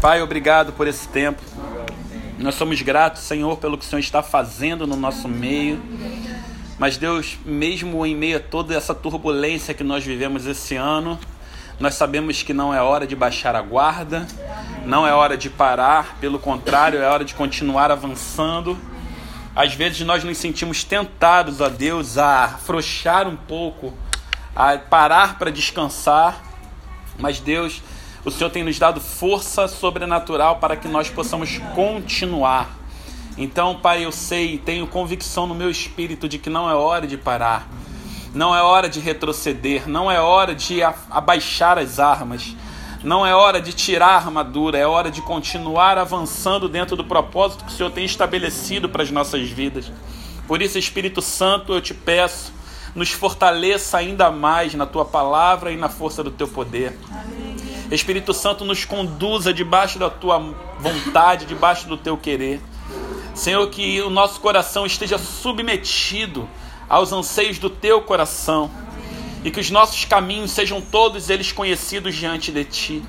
Pai, obrigado por esse tempo. Nós somos gratos, Senhor, pelo que o Senhor está fazendo no nosso meio. Mas, Deus, mesmo em meio a toda essa turbulência que nós vivemos esse ano, nós sabemos que não é hora de baixar a guarda, não é hora de parar, pelo contrário, é hora de continuar avançando. Às vezes nós nos sentimos tentados, a Deus, a afrouxar um pouco, a parar para descansar, mas Deus, o Senhor tem nos dado força sobrenatural para que nós possamos continuar. Então, Pai, eu sei e tenho convicção no meu espírito de que não é hora de parar, não é hora de retroceder, não é hora de abaixar as armas, não é hora de tirar a armadura, é hora de continuar avançando dentro do propósito que o Senhor tem estabelecido para as nossas vidas. Por isso, Espírito Santo, eu te peço, nos fortaleça ainda mais na tua palavra e na força do teu poder. Amém. Espírito Santo, nos conduza debaixo da tua vontade, debaixo do teu querer. Senhor, que o nosso coração esteja submetido aos anseios do teu coração e que os nossos caminhos sejam todos eles conhecidos diante de ti.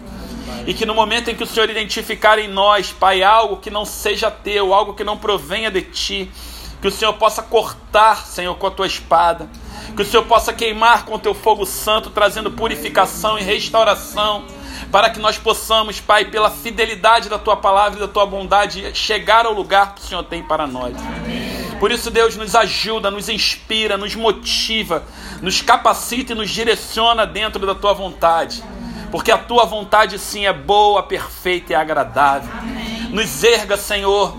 E que no momento em que o Senhor identificar em nós, Pai, algo que não seja teu, algo que não provenha de ti, que o Senhor possa cortar, Senhor, com a tua espada, que o Senhor possa queimar com o teu fogo santo, trazendo purificação e restauração para que nós possamos, Pai, pela fidelidade da tua palavra e da tua bondade, chegar ao lugar que o Senhor tem para nós. Por isso, Deus nos ajuda, nos inspira, nos motiva, nos capacita e nos direciona dentro da tua vontade. Porque a tua vontade sim é boa, perfeita e agradável. Nos erga, Senhor.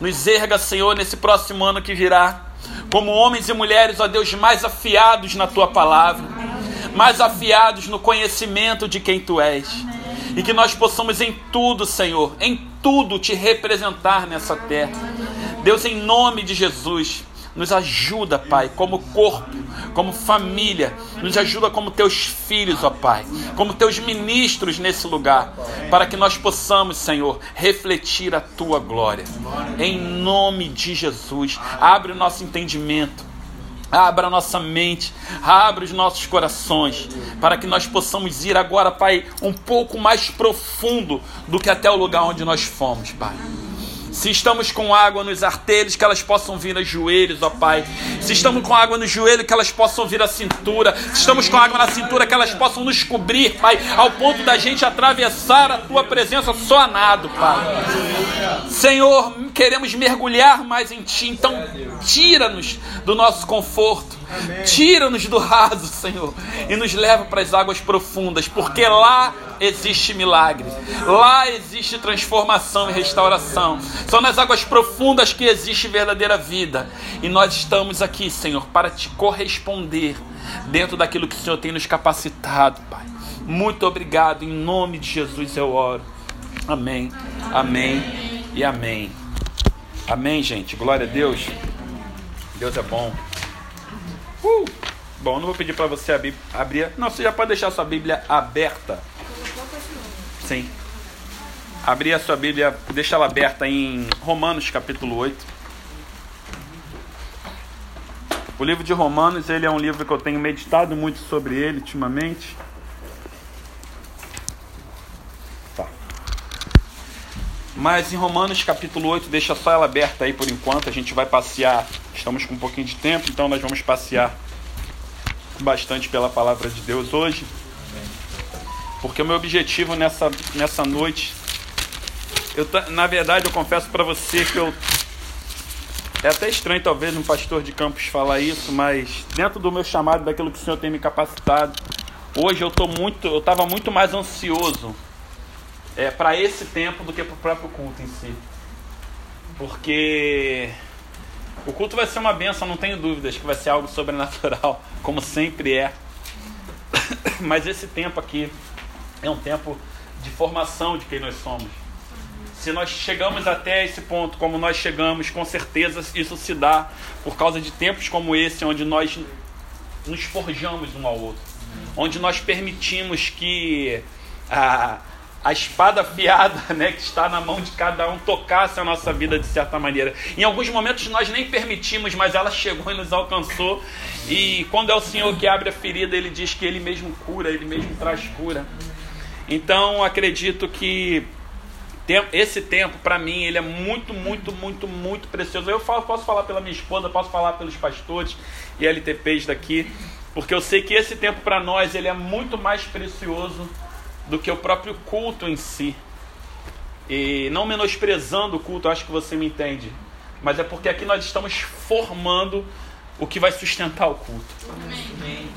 Nos erga, Senhor, nesse próximo ano que virá. Como homens e mulheres, ó Deus, mais afiados na tua palavra mais afiados no conhecimento de quem tu és. E que nós possamos em tudo, Senhor, em tudo te representar nessa terra. Deus, em nome de Jesus, nos ajuda, Pai, como corpo, como família, nos ajuda como teus filhos, ó Pai, como teus ministros nesse lugar, para que nós possamos, Senhor, refletir a tua glória. Em nome de Jesus, abre o nosso entendimento Abra nossa mente, abra os nossos corações, para que nós possamos ir agora, Pai, um pouco mais profundo do que até o lugar onde nós fomos, Pai. Se estamos com água nos artelhos, que elas possam vir aos joelhos, ó Pai. Se estamos com água no joelho, que elas possam vir à cintura. Se estamos com água na cintura, que elas possam nos cobrir, Pai, ao ponto da gente atravessar a Tua presença só a nado, Pai. Senhor, queremos mergulhar mais em Ti, então tira-nos do nosso conforto. Tira-nos do raso, Senhor, e nos leva para as águas profundas, porque lá existe milagre, lá existe transformação e restauração. São nas águas profundas que existe verdadeira vida. E nós estamos aqui, Senhor, para te corresponder dentro daquilo que o Senhor tem nos capacitado, Pai. Muito obrigado, em nome de Jesus eu oro. Amém, amém e amém. Amém, gente. Glória a Deus. Deus é bom. Uh! Bom, não vou pedir para você abrir, abrir. Não, você já pode deixar sua Bíblia aberta. Sim. Abrir a sua Bíblia, deixa ela aberta em Romanos capítulo 8. O livro de Romanos, ele é um livro que eu tenho meditado muito sobre ele ultimamente. Tá. Mas em Romanos capítulo 8, deixa só ela aberta aí por enquanto, a gente vai passear. Estamos com um pouquinho de tempo, então nós vamos passear bastante pela palavra de Deus hoje. Porque o meu objetivo nessa, nessa noite, eu, na verdade, eu confesso para você que eu. É até estranho, talvez, um pastor de campos falar isso, mas dentro do meu chamado, daquilo que o Senhor tem me capacitado, hoje eu tô muito, eu estava muito mais ansioso é, para esse tempo do que para o próprio culto em si. Porque o culto vai ser uma benção, não tenho dúvidas que vai ser algo sobrenatural, como sempre é. Mas esse tempo aqui é um tempo de formação de quem nós somos. Se nós chegamos até esse ponto, como nós chegamos, com certeza isso se dá por causa de tempos como esse, onde nós nos forjamos um ao outro, onde nós permitimos que a, a espada afiada né, que está na mão de cada um tocasse a nossa vida de certa maneira. Em alguns momentos nós nem permitimos, mas ela chegou e nos alcançou. E quando é o Senhor que abre a ferida, Ele diz que Ele mesmo cura, Ele mesmo traz cura. Então acredito que esse tempo, para mim, ele é muito, muito, muito, muito precioso. Eu falo, posso falar pela minha esposa, posso falar pelos pastores e LTPs daqui, porque eu sei que esse tempo para nós ele é muito mais precioso do que o próprio culto em si. E não menosprezando o culto, acho que você me entende. Mas é porque aqui nós estamos formando o que vai sustentar o culto.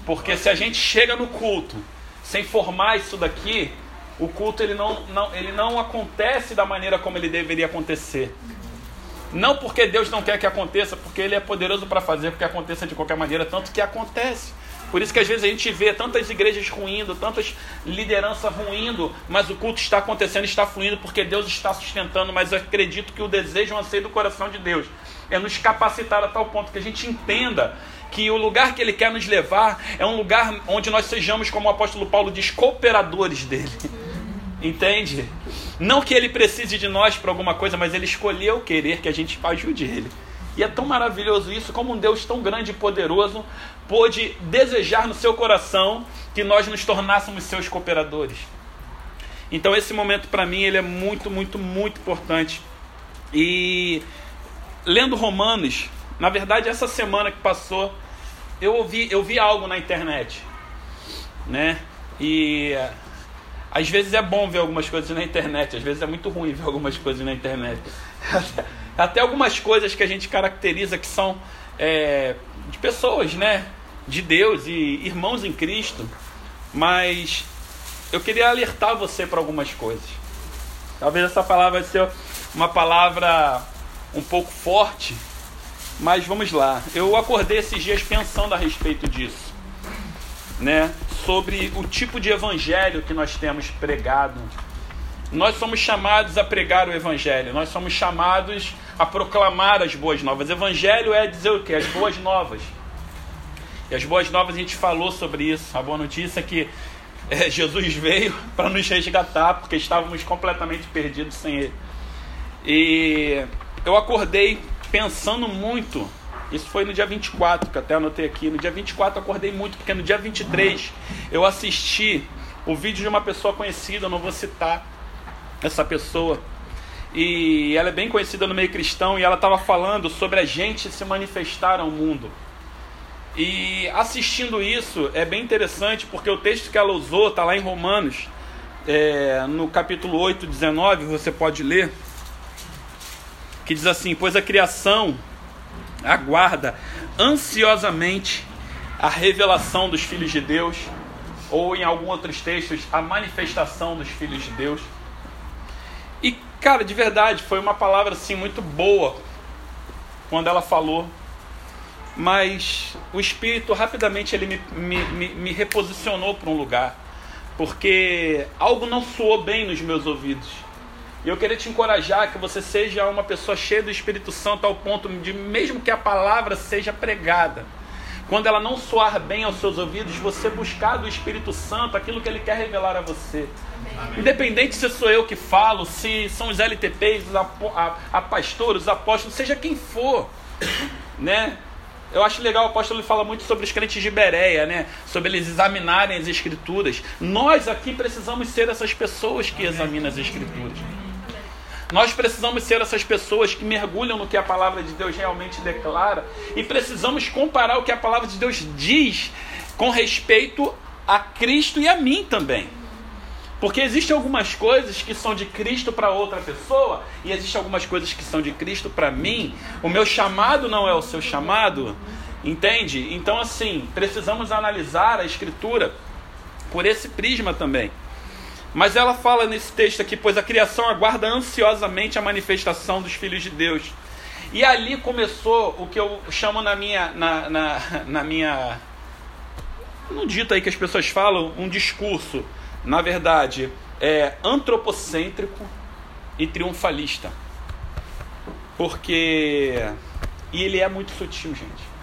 Porque se a gente chega no culto sem formar isso daqui, o culto ele não, não, ele não acontece da maneira como ele deveria acontecer. Não porque Deus não quer que aconteça, porque Ele é poderoso para fazer que aconteça de qualquer maneira, tanto que acontece. Por isso que às vezes a gente vê tantas igrejas ruindo, tantas lideranças ruindo, mas o culto está acontecendo, está fluindo, porque Deus está sustentando. Mas eu acredito que o desejo, o anseio do coração de Deus é nos capacitar a tal ponto que a gente entenda que o lugar que Ele quer nos levar é um lugar onde nós sejamos, como o apóstolo Paulo diz, cooperadores dele. Entende? Não que Ele precise de nós para alguma coisa, mas Ele escolheu querer que a gente ajude Ele. E é tão maravilhoso isso, como um Deus tão grande e poderoso pôde desejar no seu coração que nós nos tornássemos seus cooperadores. Então esse momento para mim ele é muito, muito, muito importante. E lendo Romanos, na verdade essa semana que passou, eu ouvi, eu vi algo na internet, né? E às vezes é bom ver algumas coisas na internet, às vezes é muito ruim ver algumas coisas na internet. Até algumas coisas que a gente caracteriza que são é, de pessoas, né? De Deus e irmãos em Cristo. Mas eu queria alertar você para algumas coisas. Talvez essa palavra ser uma palavra um pouco forte, mas vamos lá. Eu acordei esses dias pensando a respeito disso, né? Sobre o tipo de evangelho que nós temos pregado. Nós somos chamados a pregar o evangelho, nós somos chamados a proclamar as boas novas. Evangelho é dizer o que? As boas novas. E as boas novas a gente falou sobre isso. A boa notícia é que é, Jesus veio para nos resgatar, porque estávamos completamente perdidos sem Ele. E eu acordei pensando muito. Isso foi no dia 24, que até anotei aqui. No dia 24 eu acordei muito, porque no dia 23 eu assisti o vídeo de uma pessoa conhecida, eu não vou citar essa pessoa e ela é bem conhecida no meio cristão e ela estava falando sobre a gente se manifestar ao mundo. E assistindo isso é bem interessante porque o texto que ela usou está lá em Romanos, é, no capítulo 8, 19, você pode ler, que diz assim: Pois a criação aguarda ansiosamente a revelação dos filhos de Deus, ou em alguns outros textos, a manifestação dos filhos de Deus. E Cara, de verdade, foi uma palavra assim muito boa quando ela falou. Mas o Espírito rapidamente ele me, me, me, me reposicionou para um lugar. Porque algo não soou bem nos meus ouvidos. E eu queria te encorajar que você seja uma pessoa cheia do Espírito Santo ao ponto de, mesmo que a palavra seja pregada, quando ela não soar bem aos seus ouvidos, você buscar do Espírito Santo aquilo que ele quer revelar a você. Amém. Independente se sou eu que falo, se são os LTPs, a, a, a pastores, os apóstolos, seja quem for, né? Eu acho legal, o apóstolo fala muito sobre os crentes de Bereia, né? Sobre eles examinarem as escrituras. Nós aqui precisamos ser essas pessoas que examinam as escrituras. Nós precisamos ser essas pessoas que mergulham no que a palavra de Deus realmente declara e precisamos comparar o que a palavra de Deus diz com respeito a Cristo e a mim também. Porque existem algumas coisas que são de Cristo para outra pessoa e existem algumas coisas que são de Cristo para mim. O meu chamado não é o seu chamado, entende? Então, assim, precisamos analisar a Escritura por esse prisma também. Mas ela fala nesse texto aqui: pois a criação aguarda ansiosamente a manifestação dos filhos de Deus. E ali começou o que eu chamo na minha, na, na, na minha, no dito aí que as pessoas falam, um discurso na verdade, é antropocêntrico e triunfalista. Porque. E ele é muito sutil, gente.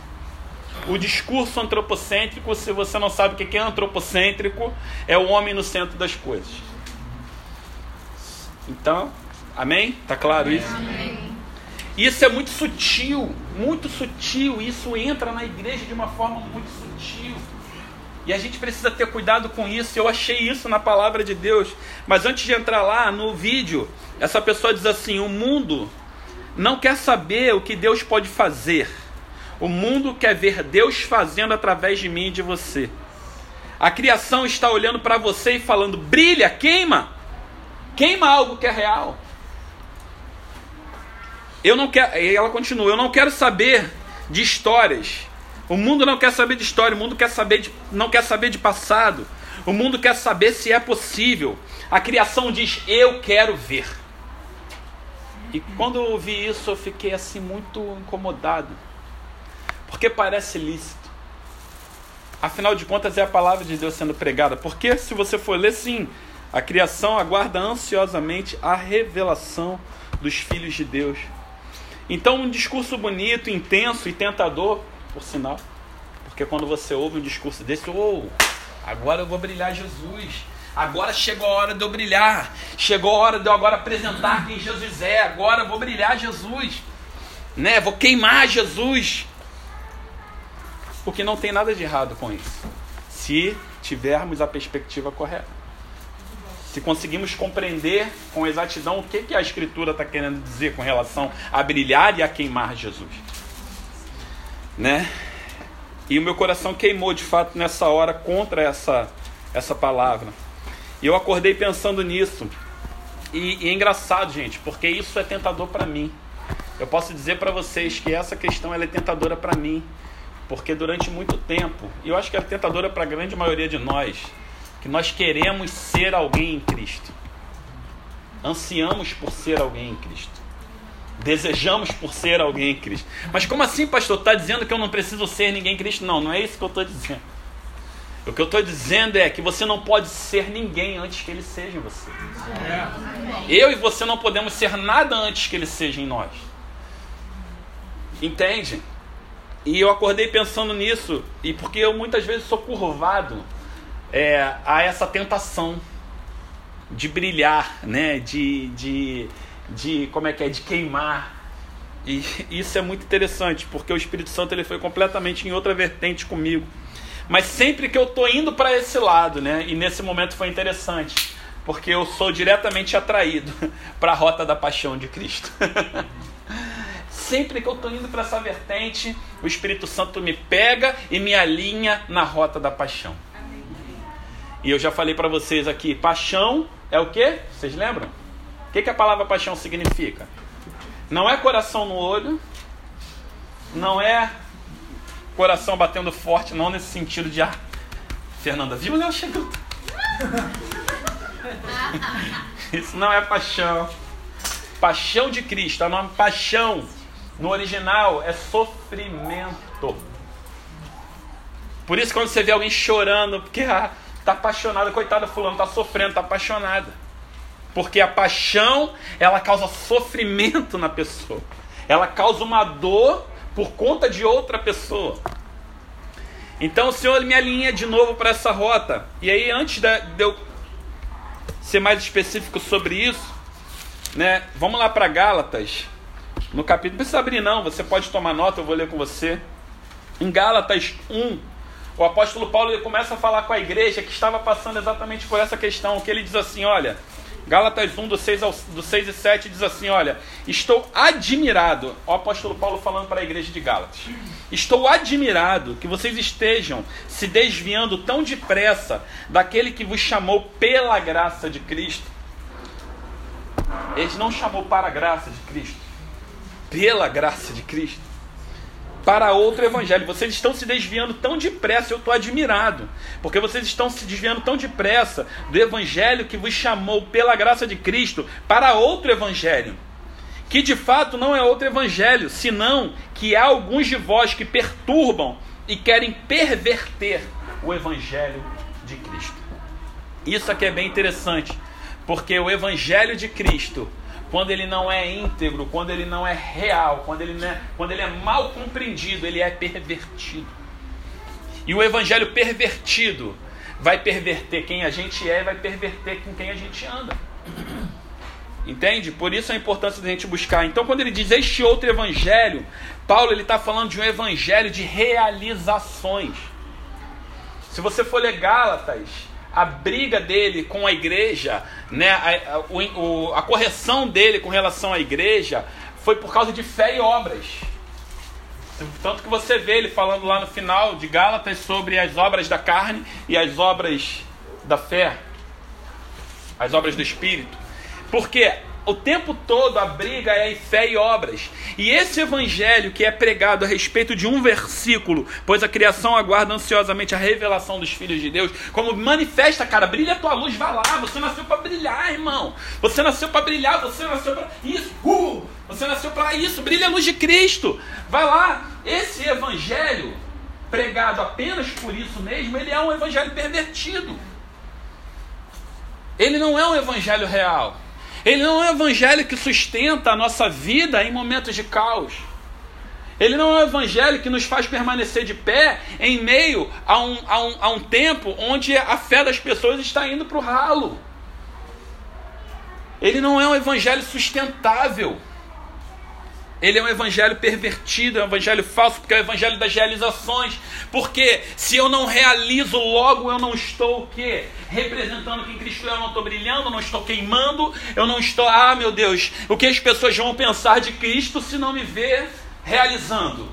O discurso antropocêntrico, se você não sabe o que é antropocêntrico, é o homem no centro das coisas. Então, amém? Tá claro isso? Amém. Isso é muito sutil, muito sutil. Isso entra na igreja de uma forma muito sutil. E a gente precisa ter cuidado com isso. Eu achei isso na palavra de Deus. Mas antes de entrar lá no vídeo, essa pessoa diz assim: o mundo não quer saber o que Deus pode fazer. O mundo quer ver Deus fazendo através de mim e de você. A criação está olhando para você e falando: brilha, queima, queima algo que é real. Eu não quero, e ela continua: eu não quero saber de histórias. O mundo não quer saber de história, o mundo quer saber de, não quer saber de passado. O mundo quer saber se é possível. A criação diz: eu quero ver. E quando eu ouvi isso, eu fiquei assim muito incomodado. Porque parece lícito. Afinal de contas, é a palavra de Deus sendo pregada. Porque, se você for ler, sim, a criação aguarda ansiosamente a revelação dos filhos de Deus. Então, um discurso bonito, intenso e tentador, por sinal, porque quando você ouve um discurso desse, oh, agora eu vou brilhar Jesus. Agora chegou a hora de eu brilhar. Chegou a hora de eu agora apresentar quem Jesus é. Agora eu vou brilhar Jesus. Né? Vou queimar Jesus. Porque não tem nada de errado com isso. Se tivermos a perspectiva correta. Se conseguimos compreender com exatidão o que, que a Escritura está querendo dizer com relação a brilhar e a queimar Jesus. Né? E o meu coração queimou de fato nessa hora contra essa, essa palavra. E eu acordei pensando nisso. E, e é engraçado, gente, porque isso é tentador para mim. Eu posso dizer para vocês que essa questão ela é tentadora para mim, porque durante muito tempo, e eu acho que é tentadora para a grande maioria de nós, que nós queremos ser alguém em Cristo. Ansiamos por ser alguém em Cristo. Desejamos por ser alguém em Cristo. Mas como assim, pastor? Está dizendo que eu não preciso ser ninguém em Cristo? Não, não é isso que eu estou dizendo. O que eu estou dizendo é que você não pode ser ninguém antes que ele seja em você. Eu e você não podemos ser nada antes que ele seja em nós. Entende? E eu acordei pensando nisso, e porque eu muitas vezes sou curvado é, a essa tentação de brilhar, né? De, de, de como é que é, de queimar. E isso é muito interessante, porque o Espírito Santo ele foi completamente em outra vertente comigo. Mas sempre que eu estou indo para esse lado, né? E nesse momento foi interessante, porque eu sou diretamente atraído para a rota da paixão de Cristo. sempre que eu estou indo para essa vertente, o Espírito Santo me pega e me alinha na rota da paixão. E eu já falei para vocês aqui, paixão é o que? Vocês lembram? O que, que a palavra paixão significa? Não é coração no olho, não é coração batendo forte, não nesse sentido de ah, Fernanda, viu Léo chegando? Isso não é paixão. Paixão de Cristo, o nome paixão no original é sofrimento. Por isso quando você vê alguém chorando, porque ah, tá apaixonada, coitada fulano, tá sofrendo, tá apaixonada. Porque a paixão, ela causa sofrimento na pessoa. Ela causa uma dor por conta de outra pessoa. Então o Senhor me alinha de novo para essa rota. E aí, antes de eu ser mais específico sobre isso, né, vamos lá para Gálatas, no capítulo. Não precisa abrir, não, você pode tomar nota, eu vou ler com você. Em Gálatas 1, o apóstolo Paulo começa a falar com a igreja que estava passando exatamente por essa questão, que ele diz assim: olha. Gálatas 1, do 6, ao, do 6 e 7 diz assim: Olha, estou admirado, o apóstolo Paulo falando para a igreja de Gálatas, estou admirado que vocês estejam se desviando tão depressa daquele que vos chamou pela graça de Cristo. Ele não chamou para a graça de Cristo, pela graça de Cristo para outro evangelho. Vocês estão se desviando tão depressa, eu estou admirado, porque vocês estão se desviando tão depressa do evangelho que vos chamou pela graça de Cristo para outro evangelho, que de fato não é outro evangelho, senão que há alguns de vós que perturbam e querem perverter o evangelho de Cristo. Isso aqui é bem interessante, porque o evangelho de Cristo quando ele não é íntegro, quando ele não é real, quando ele, é, quando ele é mal compreendido, ele é pervertido. E o evangelho pervertido vai perverter quem a gente é e vai perverter com quem a gente anda. Entende? Por isso a importância da gente buscar. Então, quando ele diz este outro evangelho, Paulo ele está falando de um evangelho de realizações. Se você for ler Gálatas, a briga dele com a igreja, né, a, a, a correção dele com relação à igreja, foi por causa de fé e obras. Tanto que você vê ele falando lá no final de Gálatas sobre as obras da carne e as obras da fé, as obras do Espírito. Porque o tempo todo a briga é em fé e obras. E esse evangelho que é pregado a respeito de um versículo, pois a criação aguarda ansiosamente a revelação dos filhos de Deus, como manifesta, cara, brilha a tua luz, vai lá, você nasceu para brilhar, irmão. Você nasceu para brilhar, você nasceu para isso. Uh, você nasceu para isso, brilha a luz de Cristo. Vai lá. Esse evangelho pregado apenas por isso mesmo, ele é um evangelho pervertido. Ele não é um evangelho real. Ele não é um evangelho que sustenta a nossa vida em momentos de caos. Ele não é um evangelho que nos faz permanecer de pé em meio a um, a um, a um tempo onde a fé das pessoas está indo para o ralo. Ele não é um evangelho sustentável. Ele é um evangelho pervertido, é um evangelho falso, porque é o evangelho das realizações. Porque se eu não realizo, logo eu não estou o quê? Representando quem Cristo é, eu não estou brilhando, eu não estou queimando, eu não estou, ah meu Deus, o que as pessoas vão pensar de Cristo se não me ver realizando?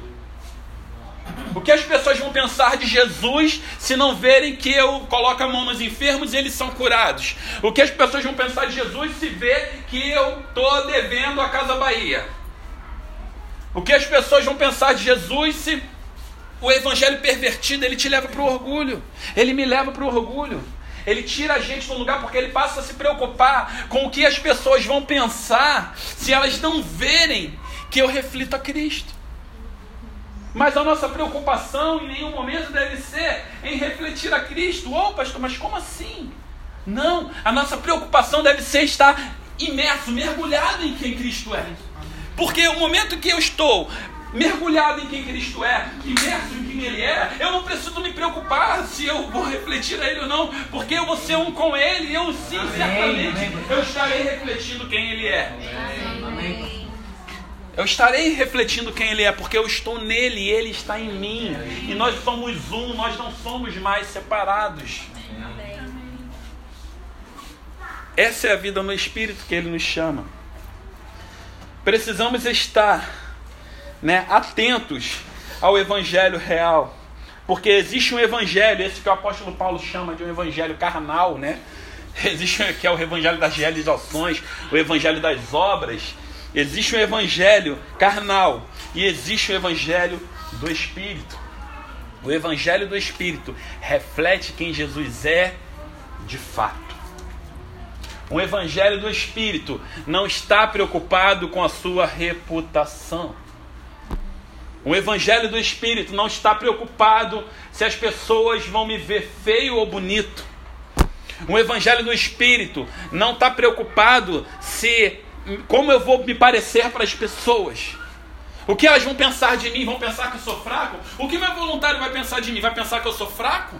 O que as pessoas vão pensar de Jesus se não verem que eu coloco a mão nos enfermos e eles são curados? O que as pessoas vão pensar de Jesus se ver que eu estou devendo a Casa Bahia? O que as pessoas vão pensar de Jesus se o evangelho pervertido ele te leva para o orgulho? Ele me leva para o orgulho. Ele tira a gente do lugar porque ele passa a se preocupar com o que as pessoas vão pensar se elas não verem que eu reflito a Cristo. Mas a nossa preocupação em nenhum momento deve ser em refletir a Cristo. Ô oh, pastor, mas como assim? Não, a nossa preocupação deve ser estar imerso, mergulhado em quem Cristo é. Porque o momento que eu estou mergulhado em quem Cristo é, imerso em quem Ele é, eu não preciso me preocupar se eu vou refletir a Ele ou não, porque eu vou ser um com Ele, eu sim, Amém. certamente, Amém. eu estarei refletindo quem Ele é. Amém. Eu estarei refletindo quem Ele é, porque eu estou nele e Ele está em mim. E nós somos um, nós não somos mais separados. Essa é a vida no Espírito que Ele nos chama precisamos estar né, atentos ao evangelho real. Porque existe um evangelho, esse que o apóstolo Paulo chama de um evangelho carnal, né? Existe que é o evangelho das realizações, o evangelho das obras. Existe um evangelho carnal e existe o evangelho do espírito. O evangelho do espírito reflete quem Jesus é de fato. Um evangelho do Espírito não está preocupado com a sua reputação. Um evangelho do Espírito não está preocupado se as pessoas vão me ver feio ou bonito. Um evangelho do Espírito não está preocupado se como eu vou me parecer para as pessoas. O que elas vão pensar de mim? Vão pensar que eu sou fraco? O que meu voluntário vai pensar de mim? Vai pensar que eu sou fraco?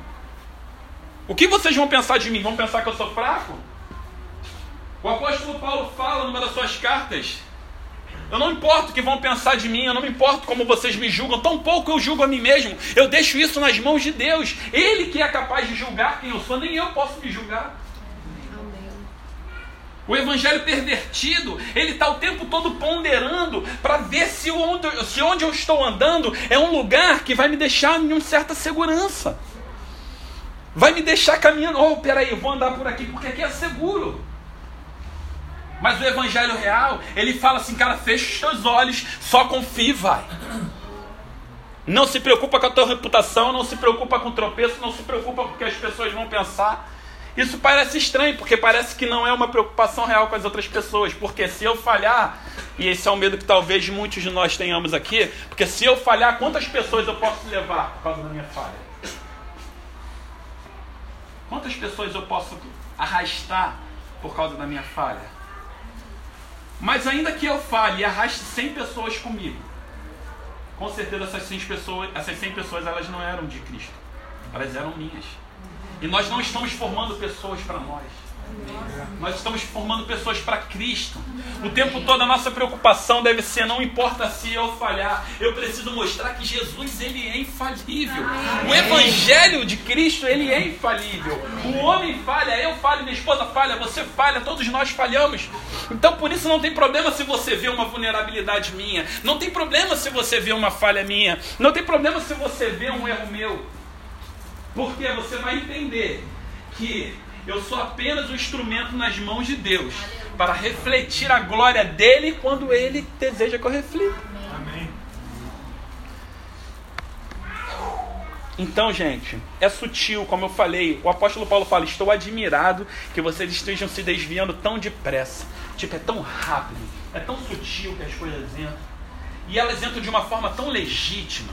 O que vocês vão pensar de mim? Vão pensar que eu sou fraco? O apóstolo Paulo fala numa das suas cartas: Eu não importo o que vão pensar de mim, eu não me importo como vocês me julgam, tão pouco eu julgo a mim mesmo. Eu deixo isso nas mãos de Deus. Ele que é capaz de julgar quem eu sou, nem eu posso me julgar. O evangelho pervertido, ele está o tempo todo ponderando para ver se onde, se onde eu estou andando é um lugar que vai me deixar em uma certa segurança. Vai me deixar caminhando. Oh, peraí, eu vou andar por aqui porque aqui é seguro. Mas o evangelho real, ele fala assim, cara, fecha os teus olhos, só confia e vai. Não se preocupa com a tua reputação, não se preocupa com o tropeço, não se preocupa com o que as pessoas vão pensar. Isso parece estranho, porque parece que não é uma preocupação real com as outras pessoas. Porque se eu falhar, e esse é o medo que talvez muitos de nós tenhamos aqui, porque se eu falhar, quantas pessoas eu posso levar por causa da minha falha? Quantas pessoas eu posso arrastar por causa da minha falha? Mas ainda que eu fale e arraste 100 pessoas comigo, com certeza essas 100 pessoas, essas 100 pessoas elas não eram de Cristo, elas eram minhas. E nós não estamos formando pessoas para nós. Nós estamos formando pessoas para Cristo. O tempo todo a nossa preocupação deve ser: não importa se eu falhar, eu preciso mostrar que Jesus ele é infalível. O Evangelho de Cristo ele é infalível. O homem falha, eu falho, minha esposa falha, você falha, todos nós falhamos. Então por isso não tem problema se você vê uma vulnerabilidade minha, não tem problema se você vê uma falha minha, não tem problema se você vê um erro meu, porque você vai entender que eu sou apenas um instrumento nas mãos de Deus para refletir a glória dele quando ele deseja que eu reflita. Amém. Então, gente, é sutil, como eu falei. O apóstolo Paulo fala: Estou admirado que vocês estejam se desviando tão depressa. Tipo, é tão rápido, é tão sutil que as coisas entram. E elas entram de uma forma tão legítima.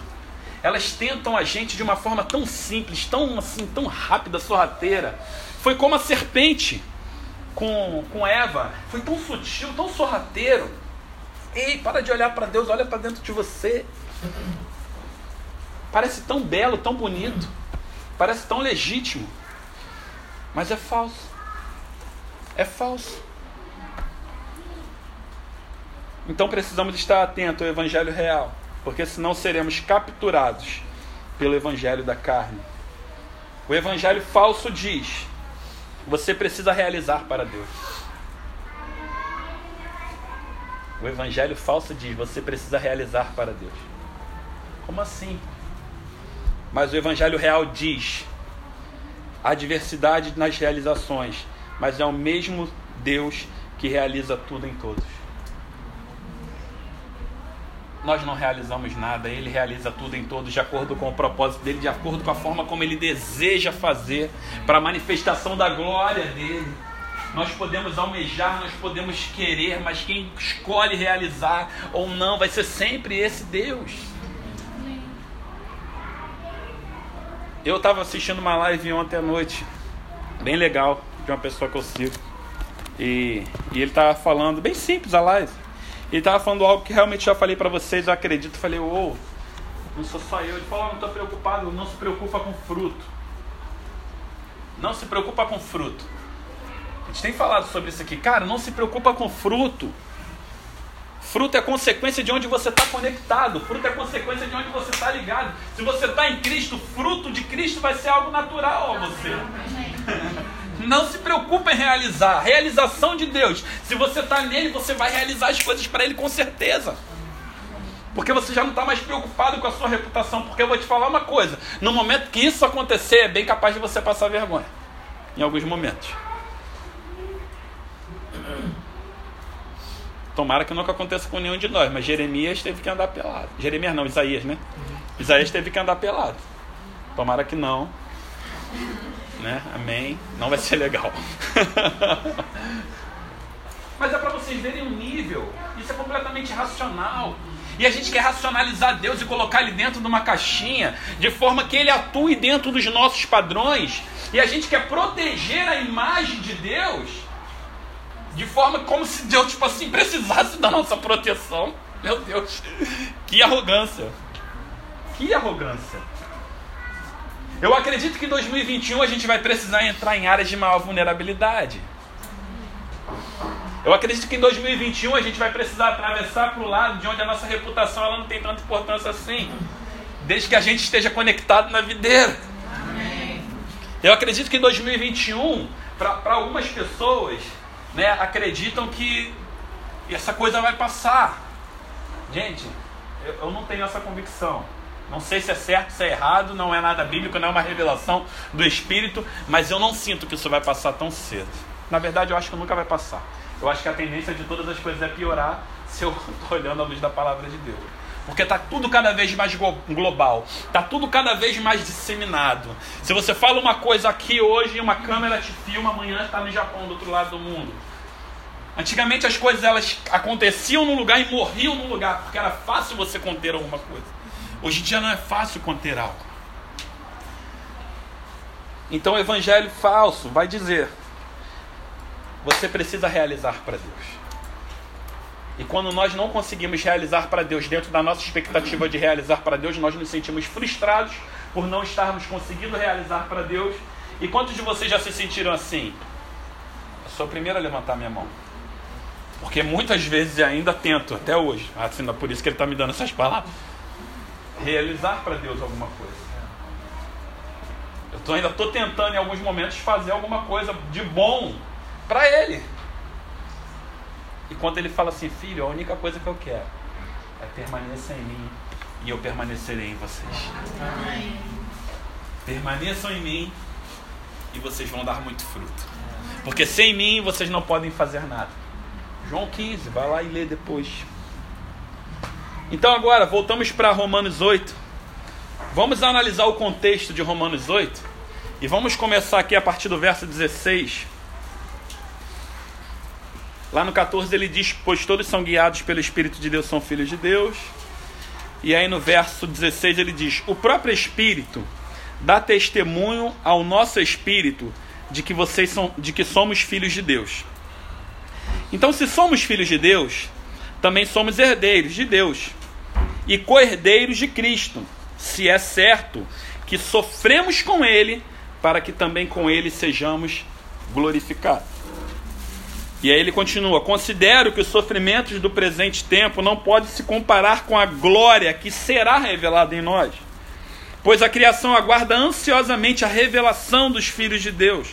Elas tentam a gente de uma forma tão simples, tão assim, tão rápida, sorrateira. Foi como a serpente com, com Eva. Foi tão sutil, tão sorrateiro. Ei, para de olhar para Deus, olha para dentro de você. Parece tão belo, tão bonito. Parece tão legítimo. Mas é falso. É falso. Então precisamos estar atentos ao evangelho real, porque senão seremos capturados pelo evangelho da carne. O evangelho falso diz: você precisa realizar para Deus. O evangelho falso diz: você precisa realizar para Deus. Como assim? Mas o evangelho real diz: há diversidade nas realizações, mas é o mesmo Deus que realiza tudo em todos nós não realizamos nada, Ele realiza tudo em todos, de acordo com o propósito dele, de acordo com a forma como Ele deseja fazer, para a manifestação da glória dele. Nós podemos almejar, nós podemos querer, mas quem escolhe realizar ou não vai ser sempre esse Deus. Eu estava assistindo uma live ontem à noite, bem legal, de uma pessoa que eu sigo. E, e ele estava falando, bem simples a live ele estava falando algo que realmente já falei para vocês, eu acredito. Falei, ô, oh, não sou só eu. Ele falou, oh, não estou preocupado, não se preocupa com fruto. Não se preocupa com fruto. A gente tem falado sobre isso aqui. Cara, não se preocupa com fruto. Fruto é consequência de onde você está conectado. Fruto é consequência de onde você está ligado. Se você está em Cristo, fruto de Cristo vai ser algo natural a você. Não se preocupe em realizar. Realização de Deus. Se você está nele, você vai realizar as coisas para ele com certeza. Porque você já não está mais preocupado com a sua reputação. Porque eu vou te falar uma coisa: no momento que isso acontecer, é bem capaz de você passar vergonha. Em alguns momentos. Tomara que nunca aconteça com nenhum de nós, mas Jeremias teve que andar pelado. Jeremias não, Isaías, né? Isaías teve que andar pelado. Tomara que não né? Amém. Não vai ser legal. Mas é para vocês verem o nível. Isso é completamente racional. E a gente quer racionalizar Deus e colocar Ele dentro de uma caixinha, de forma que Ele atue dentro dos nossos padrões. E a gente quer proteger a imagem de Deus, de forma como se Deus, tipo assim, precisasse da nossa proteção. Meu Deus, que arrogância! Que arrogância! Eu acredito que em 2021 a gente vai precisar entrar em áreas de maior vulnerabilidade. Eu acredito que em 2021 a gente vai precisar atravessar para o lado de onde a nossa reputação ela não tem tanta importância assim. Desde que a gente esteja conectado na videira. Eu acredito que em 2021, para algumas pessoas, né, acreditam que essa coisa vai passar. Gente, eu, eu não tenho essa convicção. Não sei se é certo, se é errado, não é nada bíblico, não é uma revelação do Espírito, mas eu não sinto que isso vai passar tão cedo. Na verdade, eu acho que nunca vai passar. Eu acho que a tendência de todas as coisas é piorar se eu estou olhando a luz da palavra de Deus. Porque está tudo cada vez mais global, está tudo cada vez mais disseminado. Se você fala uma coisa aqui hoje, uma câmera te filma, amanhã está no Japão, do outro lado do mundo. Antigamente as coisas elas aconteciam num lugar e morriam num lugar, porque era fácil você conter alguma coisa. Hoje em dia não é fácil conter algo. Então o evangelho falso vai dizer: você precisa realizar para Deus. E quando nós não conseguimos realizar para Deus dentro da nossa expectativa de realizar para Deus, nós nos sentimos frustrados por não estarmos conseguindo realizar para Deus. E quantos de vocês já se sentiram assim? Sou o primeiro a levantar minha mão. Porque muitas vezes ainda tento, até hoje, assim, por isso que ele está me dando essas palavras, realizar para Deus alguma coisa. Eu tô, ainda estou tentando em alguns momentos fazer alguma coisa de bom para Ele. E quando Ele fala assim, filho, a única coisa que eu quero é permaneça em mim e eu permanecerei em vocês. Amém. Permaneçam em mim e vocês vão dar muito fruto. Porque sem mim vocês não podem fazer nada. João 15, vai lá e lê depois. Então agora, voltamos para Romanos 8. Vamos analisar o contexto de Romanos 8. E vamos começar aqui a partir do verso 16. Lá no 14 ele diz: Pois todos são guiados pelo Espírito de Deus, são filhos de Deus. E aí no verso 16 ele diz: O próprio Espírito dá testemunho ao nosso espírito de que vocês são, de que somos filhos de Deus. Então, se somos filhos de Deus, também somos herdeiros de Deus e co-herdeiros de Cristo, se é certo que sofremos com Ele, para que também com Ele sejamos glorificados. E aí ele continua: Considero que os sofrimentos do presente tempo não podem se comparar com a glória que será revelada em nós pois a criação aguarda ansiosamente a revelação dos filhos de Deus.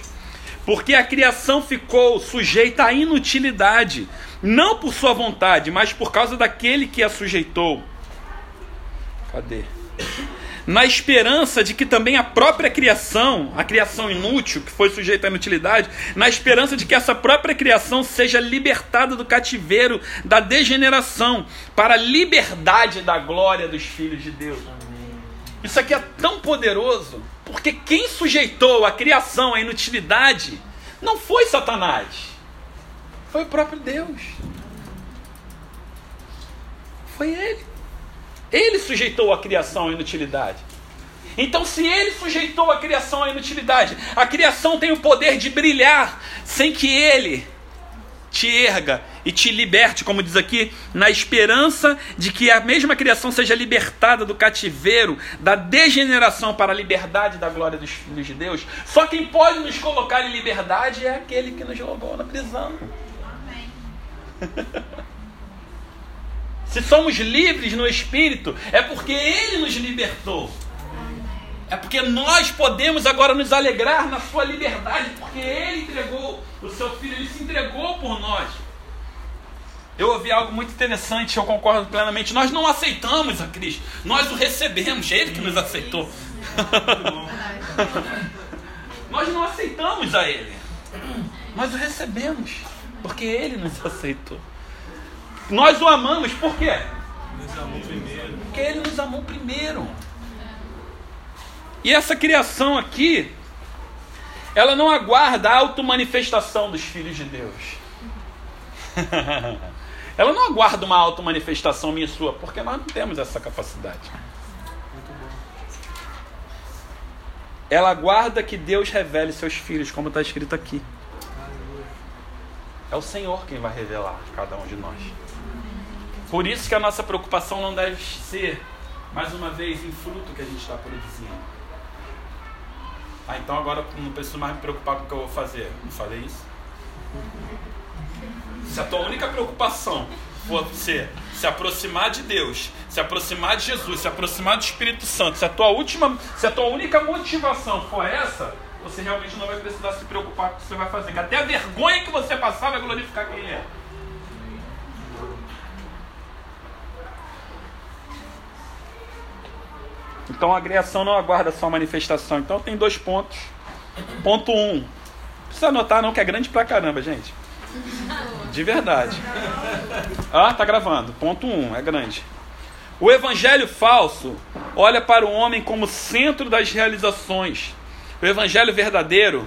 Porque a criação ficou sujeita à inutilidade, não por sua vontade, mas por causa daquele que a sujeitou. Cadê? Na esperança de que também a própria criação, a criação inútil, que foi sujeita à inutilidade, na esperança de que essa própria criação seja libertada do cativeiro da degeneração para a liberdade da glória dos filhos de Deus. Isso aqui é tão poderoso, porque quem sujeitou a criação à inutilidade não foi Satanás, foi o próprio Deus. Foi ele. Ele sujeitou a criação à inutilidade. Então, se ele sujeitou a criação à inutilidade, a criação tem o poder de brilhar sem que ele te erga e te liberte, como diz aqui, na esperança de que a mesma criação seja libertada do cativeiro, da degeneração para a liberdade da glória dos filhos de Deus. Só quem pode nos colocar em liberdade é aquele que nos jogou na prisão. Amém. Se somos livres no Espírito, é porque Ele nos libertou. É porque nós podemos agora nos alegrar na sua liberdade, porque Ele entregou o seu filho, Ele se entregou por nós. Eu ouvi algo muito interessante, eu concordo plenamente. Nós não aceitamos a Cristo, nós o recebemos, Ele que nos aceitou. nós não aceitamos a Ele, nós o recebemos, porque Ele nos aceitou. Nós o amamos por quê? Porque Ele nos amou primeiro. E essa criação aqui, ela não aguarda a automanifestação dos filhos de Deus. ela não aguarda uma automanifestação minha e sua, porque nós não temos essa capacidade. Ela aguarda que Deus revele seus filhos, como está escrito aqui. É o Senhor quem vai revelar cada um de nós. Por isso que a nossa preocupação não deve ser, mais uma vez, em fruto que a gente está produzindo ah, então agora não preciso mais me preocupar com o que eu vou fazer. Não falei isso? Se a tua única preocupação for ser se aproximar de Deus, se aproximar de Jesus, se aproximar do Espírito Santo, se a tua última, se a tua única motivação for essa, você realmente não vai precisar se preocupar com o que você vai fazer. Até a vergonha que você passar vai glorificar quem é. Então a criação não aguarda só a manifestação. Então tem dois pontos. Ponto 1. Um. Precisa anotar não que é grande pra caramba, gente. De verdade. Ah, tá gravando. Ponto 1, um, é grande. O evangelho falso olha para o homem como centro das realizações. O evangelho verdadeiro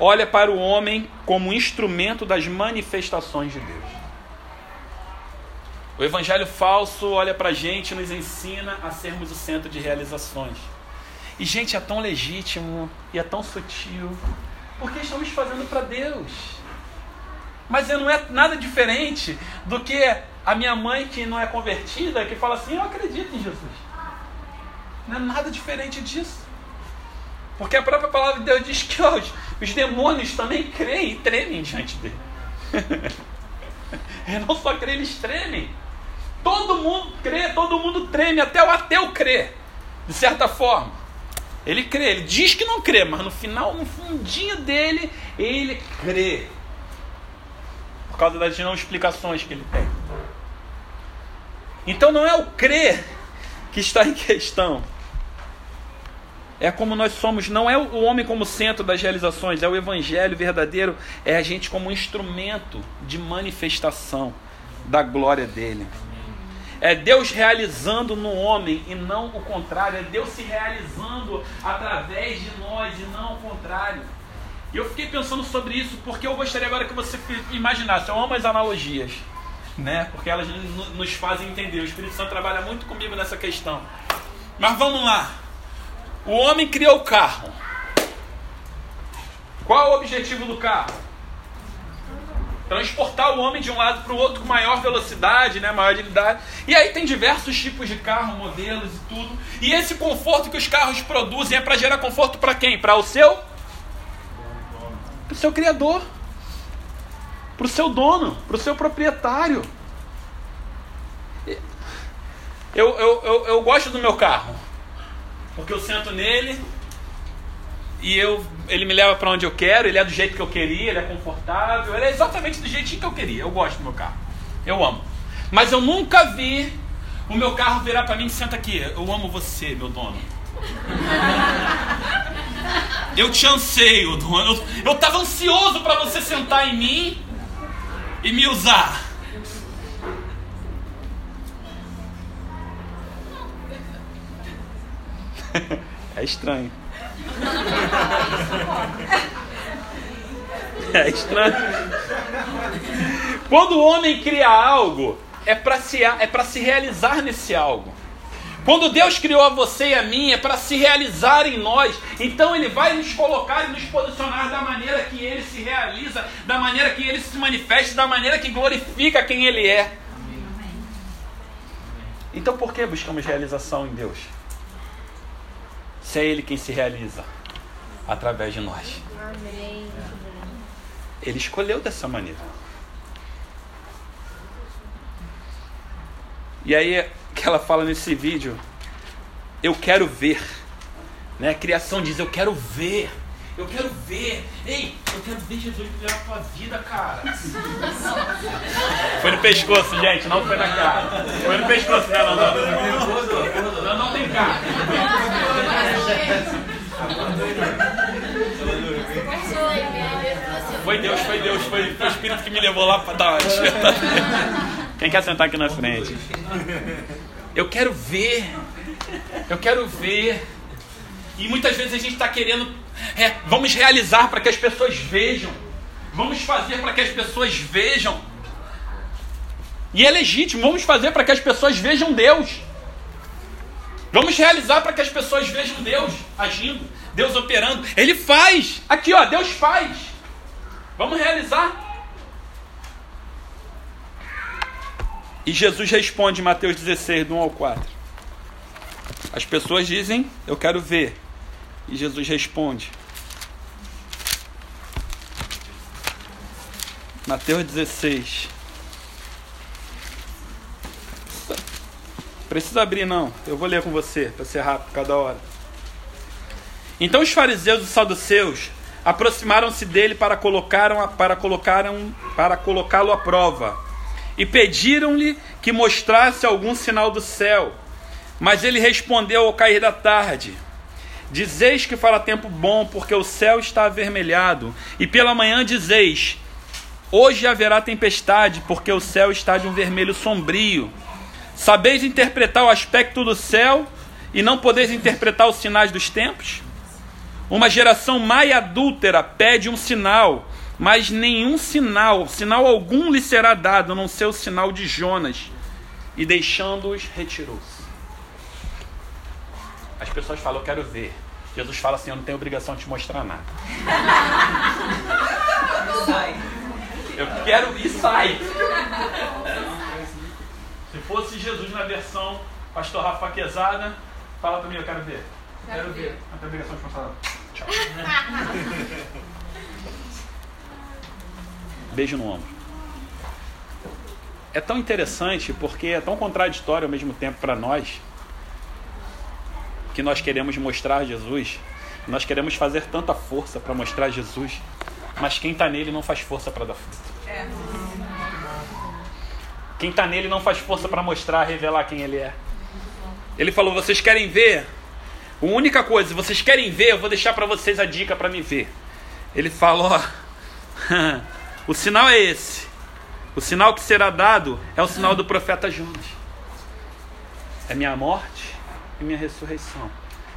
olha para o homem como instrumento das manifestações de Deus. O evangelho falso olha para a gente e nos ensina a sermos o centro de realizações. E, gente, é tão legítimo e é tão sutil, porque estamos fazendo para Deus. Mas não é nada diferente do que a minha mãe que não é convertida, que fala assim: Eu acredito em Jesus. Não é nada diferente disso. Porque a própria palavra de Deus diz que Os demônios também creem e tremem diante dele. é não só crer, eles tremem. Todo mundo crê, todo mundo treme, até o ateu crê, de certa forma. Ele crê, ele diz que não crê, mas no final, no fundinho dele, ele crê. Por causa das não explicações que ele tem. Então não é o crer que está em questão. É como nós somos, não é o homem como centro das realizações, é o evangelho verdadeiro, é a gente como instrumento de manifestação da glória dele. É Deus realizando no homem e não o contrário, é Deus se realizando através de nós e não o contrário. E eu fiquei pensando sobre isso porque eu gostaria agora que você imaginasse, eu amo as analogias né? Porque elas nos fazem entender. O Espírito Santo trabalha muito comigo nessa questão. Mas vamos lá. O homem criou o carro. Qual o objetivo do carro? Transportar o homem de um lado para o outro com maior velocidade, né, maior agilidade. E aí tem diversos tipos de carro, modelos e tudo. E esse conforto que os carros produzem é para gerar conforto para quem? Para o seu? Para o seu criador para o seu dono, para o seu proprietário. Eu, eu, eu, eu gosto do meu carro, porque eu sento nele e eu, ele me leva para onde eu quero, ele é do jeito que eu queria, ele é confortável, ele é exatamente do jeitinho que eu queria. Eu gosto do meu carro, eu amo. Mas eu nunca vi o meu carro virar para mim e senta aqui, eu amo você, meu dono. Eu te anseio, dono. Eu estava ansioso para você sentar em mim e me usar. É estranho. É estranho. Quando o homem cria algo, é para se, é se realizar nesse algo. Quando Deus criou a você e a mim, é para se realizar em nós. Então Ele vai nos colocar e nos posicionar da maneira que Ele se realiza, da maneira que Ele se manifesta, da maneira que glorifica quem Ele é. Então por que buscamos realização em Deus? É Ele quem se realiza através de nós. Ele escolheu dessa maneira. E aí que ela fala nesse vídeo, eu quero ver. Né? A criação diz, eu quero ver. Eu quero ver. Ei, eu quero ver Jesus viver a tua vida, cara. Foi no pescoço, gente, não foi na cara. Foi no pescoço, né, não, não. Tem cara. Foi Deus, foi Deus, foi, foi o Espírito que me levou lá para dar uma. Quem quer sentar aqui na frente? Eu quero ver. Eu quero ver. E muitas vezes a gente está querendo. É, vamos realizar para que as pessoas vejam. Vamos fazer para que as pessoas vejam. E é legítimo, vamos fazer para que as pessoas vejam Deus. Vamos realizar para que as pessoas vejam Deus agindo, Deus operando. Ele faz. Aqui, ó, Deus faz. Vamos realizar. E Jesus responde em Mateus 16, do 1 ao 4. As pessoas dizem, eu quero ver. E Jesus responde. Mateus 16. Precisa abrir não, eu vou ler com você, para ser rápido cada hora. Então os fariseus e saduceus aproximaram-se dele para colocaram para colocaram para colocá-lo à prova e pediram-lhe que mostrasse algum sinal do céu. Mas ele respondeu ao cair da tarde: Dizeis que fará tempo bom, porque o céu está avermelhado, e pela manhã dizeis: Hoje haverá tempestade, porque o céu está de um vermelho sombrio. Sabeis interpretar o aspecto do céu e não podeis interpretar os sinais dos tempos? Uma geração e adúltera pede um sinal, mas nenhum sinal, sinal algum lhe será dado, a não ser o sinal de Jonas. E deixando-os, retirou-se. As pessoas falam, eu quero ver. Jesus fala assim, eu não tenho obrigação de te mostrar nada. Eu quero e sai. Se fosse Jesus na versão pastor Rafa Quezada, fala para mim, eu quero ver. Quero, quero ver. ver. De mostrar nada. Tchau. beijo no ombro. É tão interessante porque é tão contraditório ao mesmo tempo para nós que nós queremos mostrar Jesus, nós queremos fazer tanta força para mostrar Jesus, mas quem está nele não faz força para dar fruto. É. Quem está nele não faz força para mostrar, revelar quem ele é. Ele falou: vocês querem ver? A única coisa, vocês querem ver, eu vou deixar para vocês a dica para me ver. Ele falou: o sinal é esse. O sinal que será dado é o sinal do profeta Jonas. É minha morte e minha ressurreição.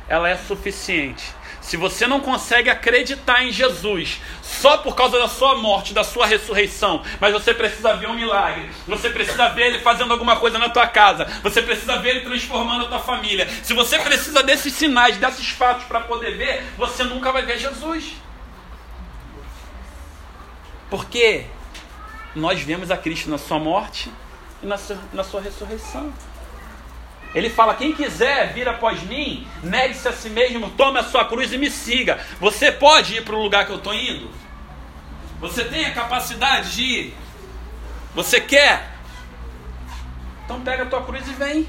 Ela é suficiente. Se você não consegue acreditar em Jesus só por causa da sua morte, da sua ressurreição, mas você precisa ver um milagre, você precisa ver ele fazendo alguma coisa na tua casa, você precisa ver ele transformando a tua família. Se você precisa desses sinais, desses fatos para poder ver, você nunca vai ver Jesus. Porque nós vemos a Cristo na sua morte e na sua, na sua ressurreição. Ele fala: quem quiser vir após mim, negue-se a si mesmo, tome a sua cruz e me siga. Você pode ir para o lugar que eu estou indo? Você tem a capacidade de ir? Você quer? Então pega a tua cruz e vem.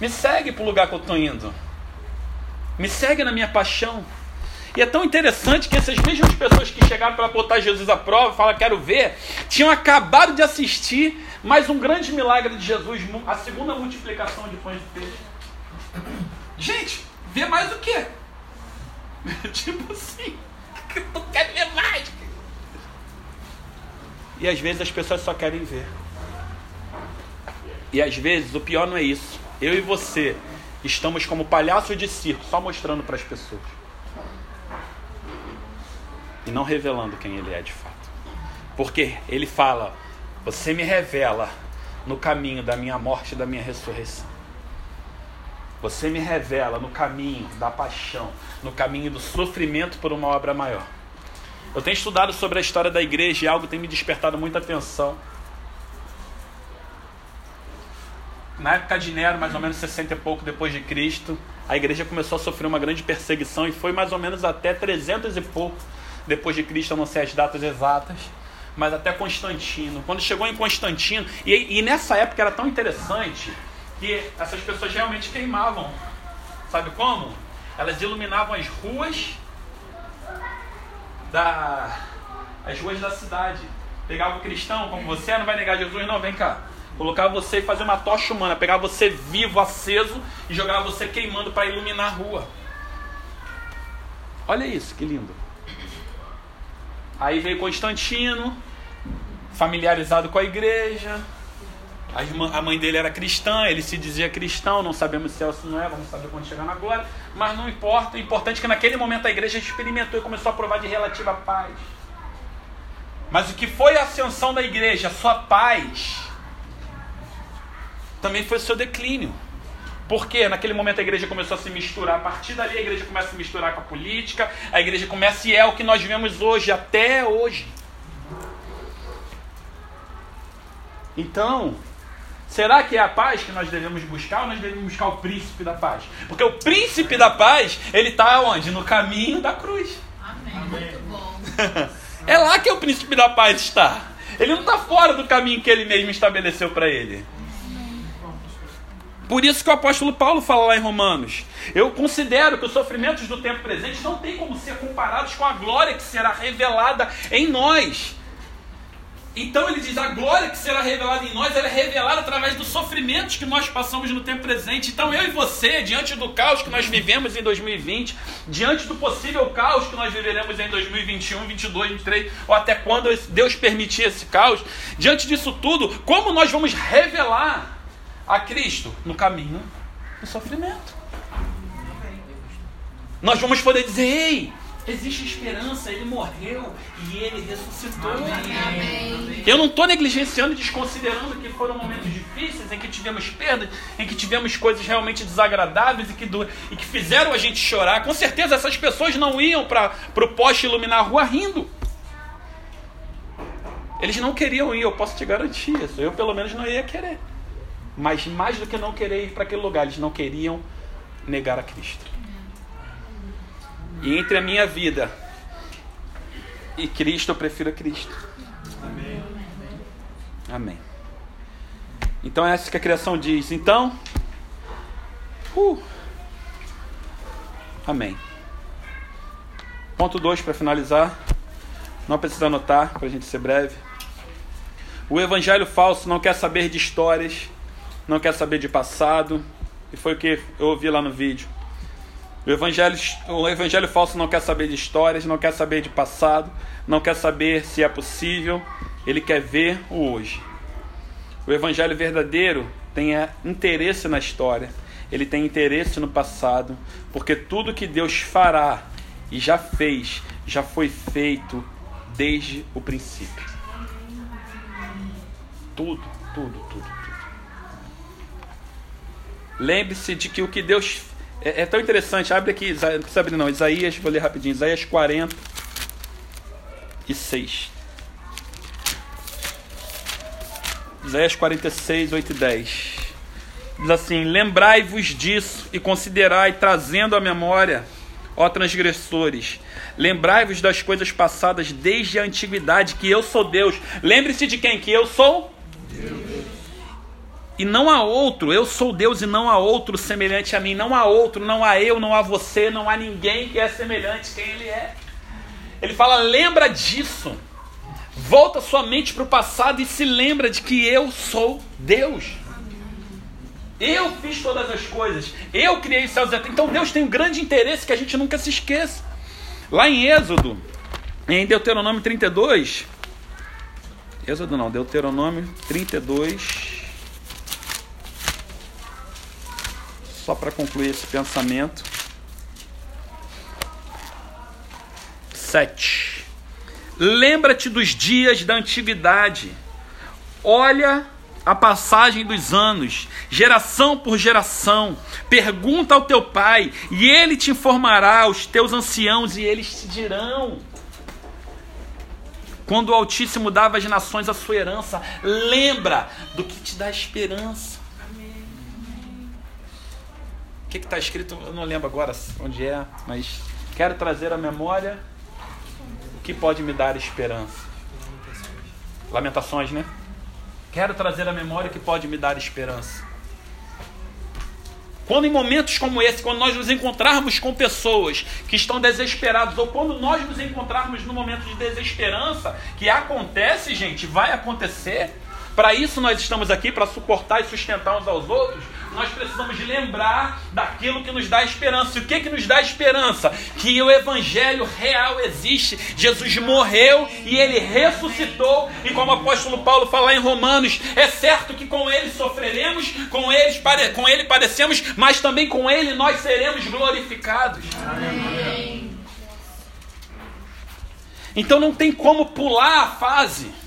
Me segue para o lugar que eu estou indo. Me segue na minha paixão. E é tão interessante que essas mesmas pessoas que chegaram para botar Jesus à prova, falam quero ver, tinham acabado de assistir mais um grande milagre de Jesus, a segunda multiplicação de pães de peixe. Gente, vê mais o quê? tipo assim, não quero ver mais. E às vezes as pessoas só querem ver. E às vezes o pior não é isso. Eu e você estamos como palhaços de circo, só mostrando para as pessoas e não revelando quem ele é de fato. Porque ele fala: Você me revela no caminho da minha morte e da minha ressurreição. Você me revela no caminho da paixão, no caminho do sofrimento por uma obra maior. Eu tenho estudado sobre a história da igreja e algo tem me despertado muita atenção. Na época de Nero, mais ou menos 60 e pouco depois de Cristo, a igreja começou a sofrer uma grande perseguição e foi mais ou menos até 300 e pouco depois de Cristo, eu não sei as datas exatas, mas até Constantino. Quando chegou em Constantino, e, e nessa época era tão interessante que essas pessoas realmente queimavam. Sabe como? Elas iluminavam as ruas da as ruas da cidade. Pegava o cristão, como você, não vai negar Jesus, não, vem cá. Colocava você e fazia uma tocha humana, pegava você vivo, aceso e jogava você queimando para iluminar a rua. Olha isso, que lindo. Aí veio Constantino, familiarizado com a igreja. A, mãe dele era cristã, ele se dizia cristão, não sabemos se é ou se não é, vamos saber quando chegar na glória. Mas não importa, o importante é que naquele momento a igreja experimentou e começou a provar de relativa paz. Mas o que foi a ascensão da igreja, a sua paz, também foi o seu declínio. Porque naquele momento a igreja começou a se misturar, a partir dali a igreja começa a se misturar com a política, a igreja começa e é o que nós vivemos hoje, até hoje. Então, será que é a paz que nós devemos buscar ou nós devemos buscar o príncipe da paz? Porque o príncipe da paz, ele está onde? No caminho da cruz. Amém. Muito bom. é lá que o príncipe da paz está. Ele não está fora do caminho que ele mesmo estabeleceu para ele. Por isso que o apóstolo Paulo fala lá em Romanos: Eu considero que os sofrimentos do tempo presente não têm como ser comparados com a glória que será revelada em nós. Então ele diz: a glória que será revelada em nós ela é revelada através dos sofrimentos que nós passamos no tempo presente. Então eu e você, diante do caos que nós vivemos em 2020, diante do possível caos que nós viveremos em 2021, 22, 23, ou até quando Deus permitir esse caos, diante disso tudo, como nós vamos revelar a Cristo no caminho do sofrimento. Nós vamos poder dizer: ei, existe esperança, ele morreu e ele ressuscitou. Amém. Eu não estou negligenciando e desconsiderando que foram momentos difíceis, em que tivemos perdas, em que tivemos coisas realmente desagradáveis e que, do, e que fizeram a gente chorar. Com certeza essas pessoas não iam para o poste iluminar a rua rindo. Eles não queriam ir, eu posso te garantir isso. Eu pelo menos não ia querer. Mas mais do que não querer ir para aquele lugar, eles não queriam negar a Cristo. E entre a minha vida e Cristo, eu prefiro Cristo. Amém. Amém. Então é isso que a criação diz. Então, uh, amém. Ponto 2 para finalizar. Não precisa anotar para a gente ser breve. O evangelho falso não quer saber de histórias, não quer saber de passado. E foi o que eu ouvi lá no vídeo. O evangelho, o evangelho falso não quer saber de histórias, não quer saber de passado, não quer saber se é possível, ele quer ver o hoje. O evangelho verdadeiro tem é, interesse na história, ele tem interesse no passado, porque tudo que Deus fará e já fez, já foi feito desde o princípio. Tudo, tudo, tudo, tudo. Lembre-se de que o que Deus é, é, tão interessante. Abre aqui, não precisa abrir não. Isaías, vou ler rapidinho. Isaías 40 e 6. Isaías 46, 8 e 10. Diz assim: Lembrai-vos disso e considerai, trazendo à memória, ó transgressores. Lembrai-vos das coisas passadas desde a antiguidade, que eu sou Deus. Lembre-se de quem? Que eu sou Deus e não há outro, eu sou Deus e não há outro semelhante a mim, não há outro, não há eu, não há você, não há ninguém que é semelhante a quem Ele é. Ele fala: lembra disso, volta sua mente para o passado e se lembra de que eu sou Deus. Eu fiz todas as coisas, eu criei céus e terra. Então Deus tem um grande interesse que a gente nunca se esqueça. Lá em Êxodo, em Deuteronômio 32, Êxodo não, Deuteronômio 32. Só para concluir esse pensamento. 7. Lembra-te dos dias da antiguidade. Olha a passagem dos anos, geração por geração. Pergunta ao teu pai, e ele te informará, os teus anciãos, e eles te dirão. Quando o Altíssimo dava às nações a sua herança, lembra do que te dá esperança que está escrito, eu não lembro agora onde é, mas quero trazer à memória o que pode me dar esperança. Lamentações, né? Quero trazer à memória o que pode me dar esperança. Quando em momentos como esse, quando nós nos encontrarmos com pessoas que estão desesperadas, ou quando nós nos encontrarmos no momento de desesperança, que acontece, gente, vai acontecer. Para isso nós estamos aqui, para suportar e sustentar uns aos outros nós precisamos lembrar daquilo que nos dá esperança. E o que, que nos dá esperança? Que o Evangelho real existe. Jesus morreu e ele ressuscitou. E como o apóstolo Paulo fala em Romanos, é certo que com ele sofreremos, com, eles, com ele padecemos, mas também com ele nós seremos glorificados. Amém. Então não tem como pular a fase.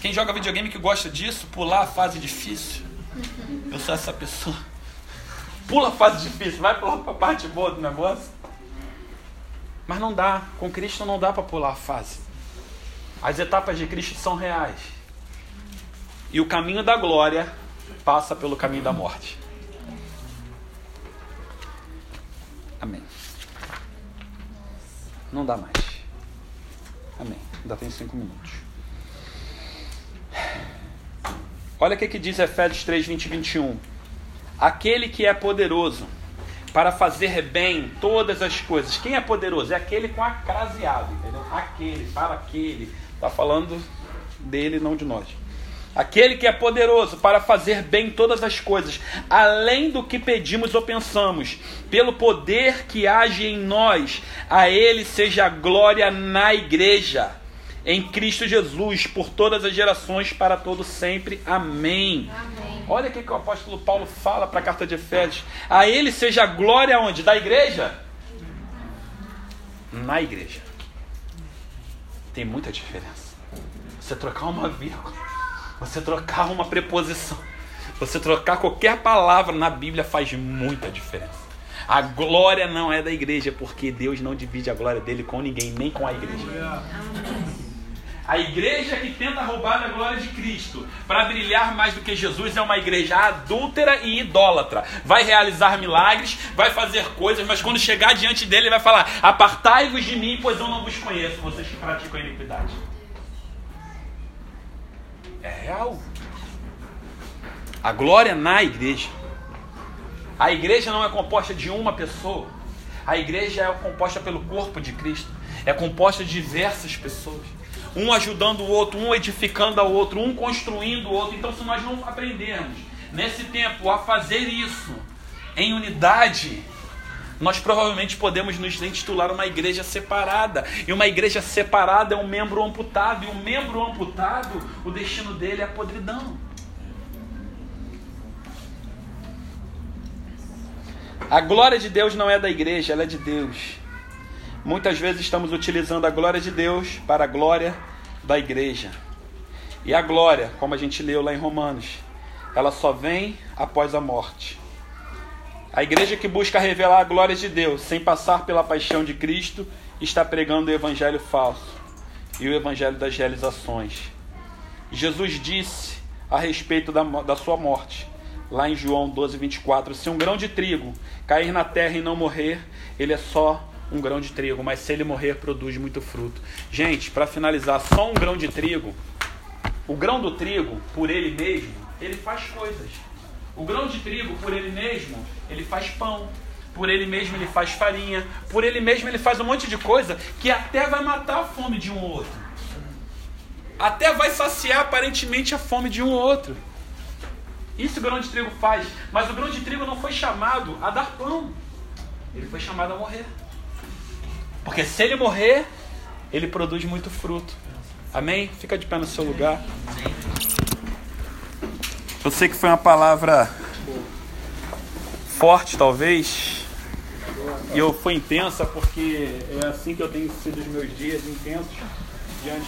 Quem joga videogame que gosta disso, pular a fase difícil. Eu sou essa pessoa. Pula a fase difícil, vai pular para a parte boa do negócio. Mas não dá, com Cristo não dá para pular a fase. As etapas de Cristo são reais. E o caminho da glória passa pelo caminho da morte. Amém. Não dá mais. Amém. Ainda tem cinco minutos. Olha o que, que diz Efésios 3, 20 e 21. Aquele que é poderoso para fazer bem todas as coisas. Quem é poderoso? É aquele com a craseado, entendeu? Aquele, para aquele. Está falando dele, não de nós. Aquele que é poderoso para fazer bem todas as coisas, além do que pedimos ou pensamos, pelo poder que age em nós, a Ele seja a glória na igreja em Cristo Jesus, por todas as gerações, para todo sempre. Amém. Amém. Olha o que o apóstolo Paulo fala para a carta de Efésios. A ele seja a glória onde? Da igreja? Na igreja. Tem muita diferença. Você trocar uma vírgula, você trocar uma preposição, você trocar qualquer palavra na Bíblia faz muita diferença. A glória não é da igreja, porque Deus não divide a glória dele com ninguém, nem com a igreja. A igreja que tenta roubar a glória de Cristo para brilhar mais do que Jesus é uma igreja adúltera e idólatra. Vai realizar milagres, vai fazer coisas, mas quando chegar diante dele, vai falar: Apartai-vos de mim, pois eu não vos conheço, vocês que praticam a iniquidade. É real. A glória na igreja. A igreja não é composta de uma pessoa. A igreja é composta pelo corpo de Cristo. É composta de diversas pessoas um ajudando o outro, um edificando ao outro, um construindo o outro. Então, se nós não aprendermos nesse tempo a fazer isso em unidade, nós provavelmente podemos nos intitular uma igreja separada. E uma igreja separada é um membro amputado. E um membro amputado, o destino dele é a podridão. A glória de Deus não é da igreja, ela é de Deus. Muitas vezes estamos utilizando a glória de Deus para a glória da igreja. E a glória, como a gente leu lá em Romanos, ela só vem após a morte. A igreja que busca revelar a glória de Deus sem passar pela paixão de Cristo está pregando o evangelho falso e o evangelho das realizações. Jesus disse a respeito da, da sua morte, lá em João 12, 24: Se um grão de trigo cair na terra e não morrer, ele é só um grão de trigo, mas se ele morrer, produz muito fruto. Gente, para finalizar, só um grão de trigo, o grão do trigo, por ele mesmo, ele faz coisas. O grão de trigo, por ele mesmo, ele faz pão. Por ele mesmo, ele faz farinha. Por ele mesmo, ele faz um monte de coisa que até vai matar a fome de um ou outro. Até vai saciar aparentemente a fome de um ou outro. Isso o grão de trigo faz. Mas o grão de trigo não foi chamado a dar pão. Ele foi chamado a morrer. Porque se ele morrer, ele produz muito fruto. Amém? Fica de pé no seu lugar. Eu sei que foi uma palavra forte, talvez. E eu fui intensa porque é assim que eu tenho sido os meus dias intensos diante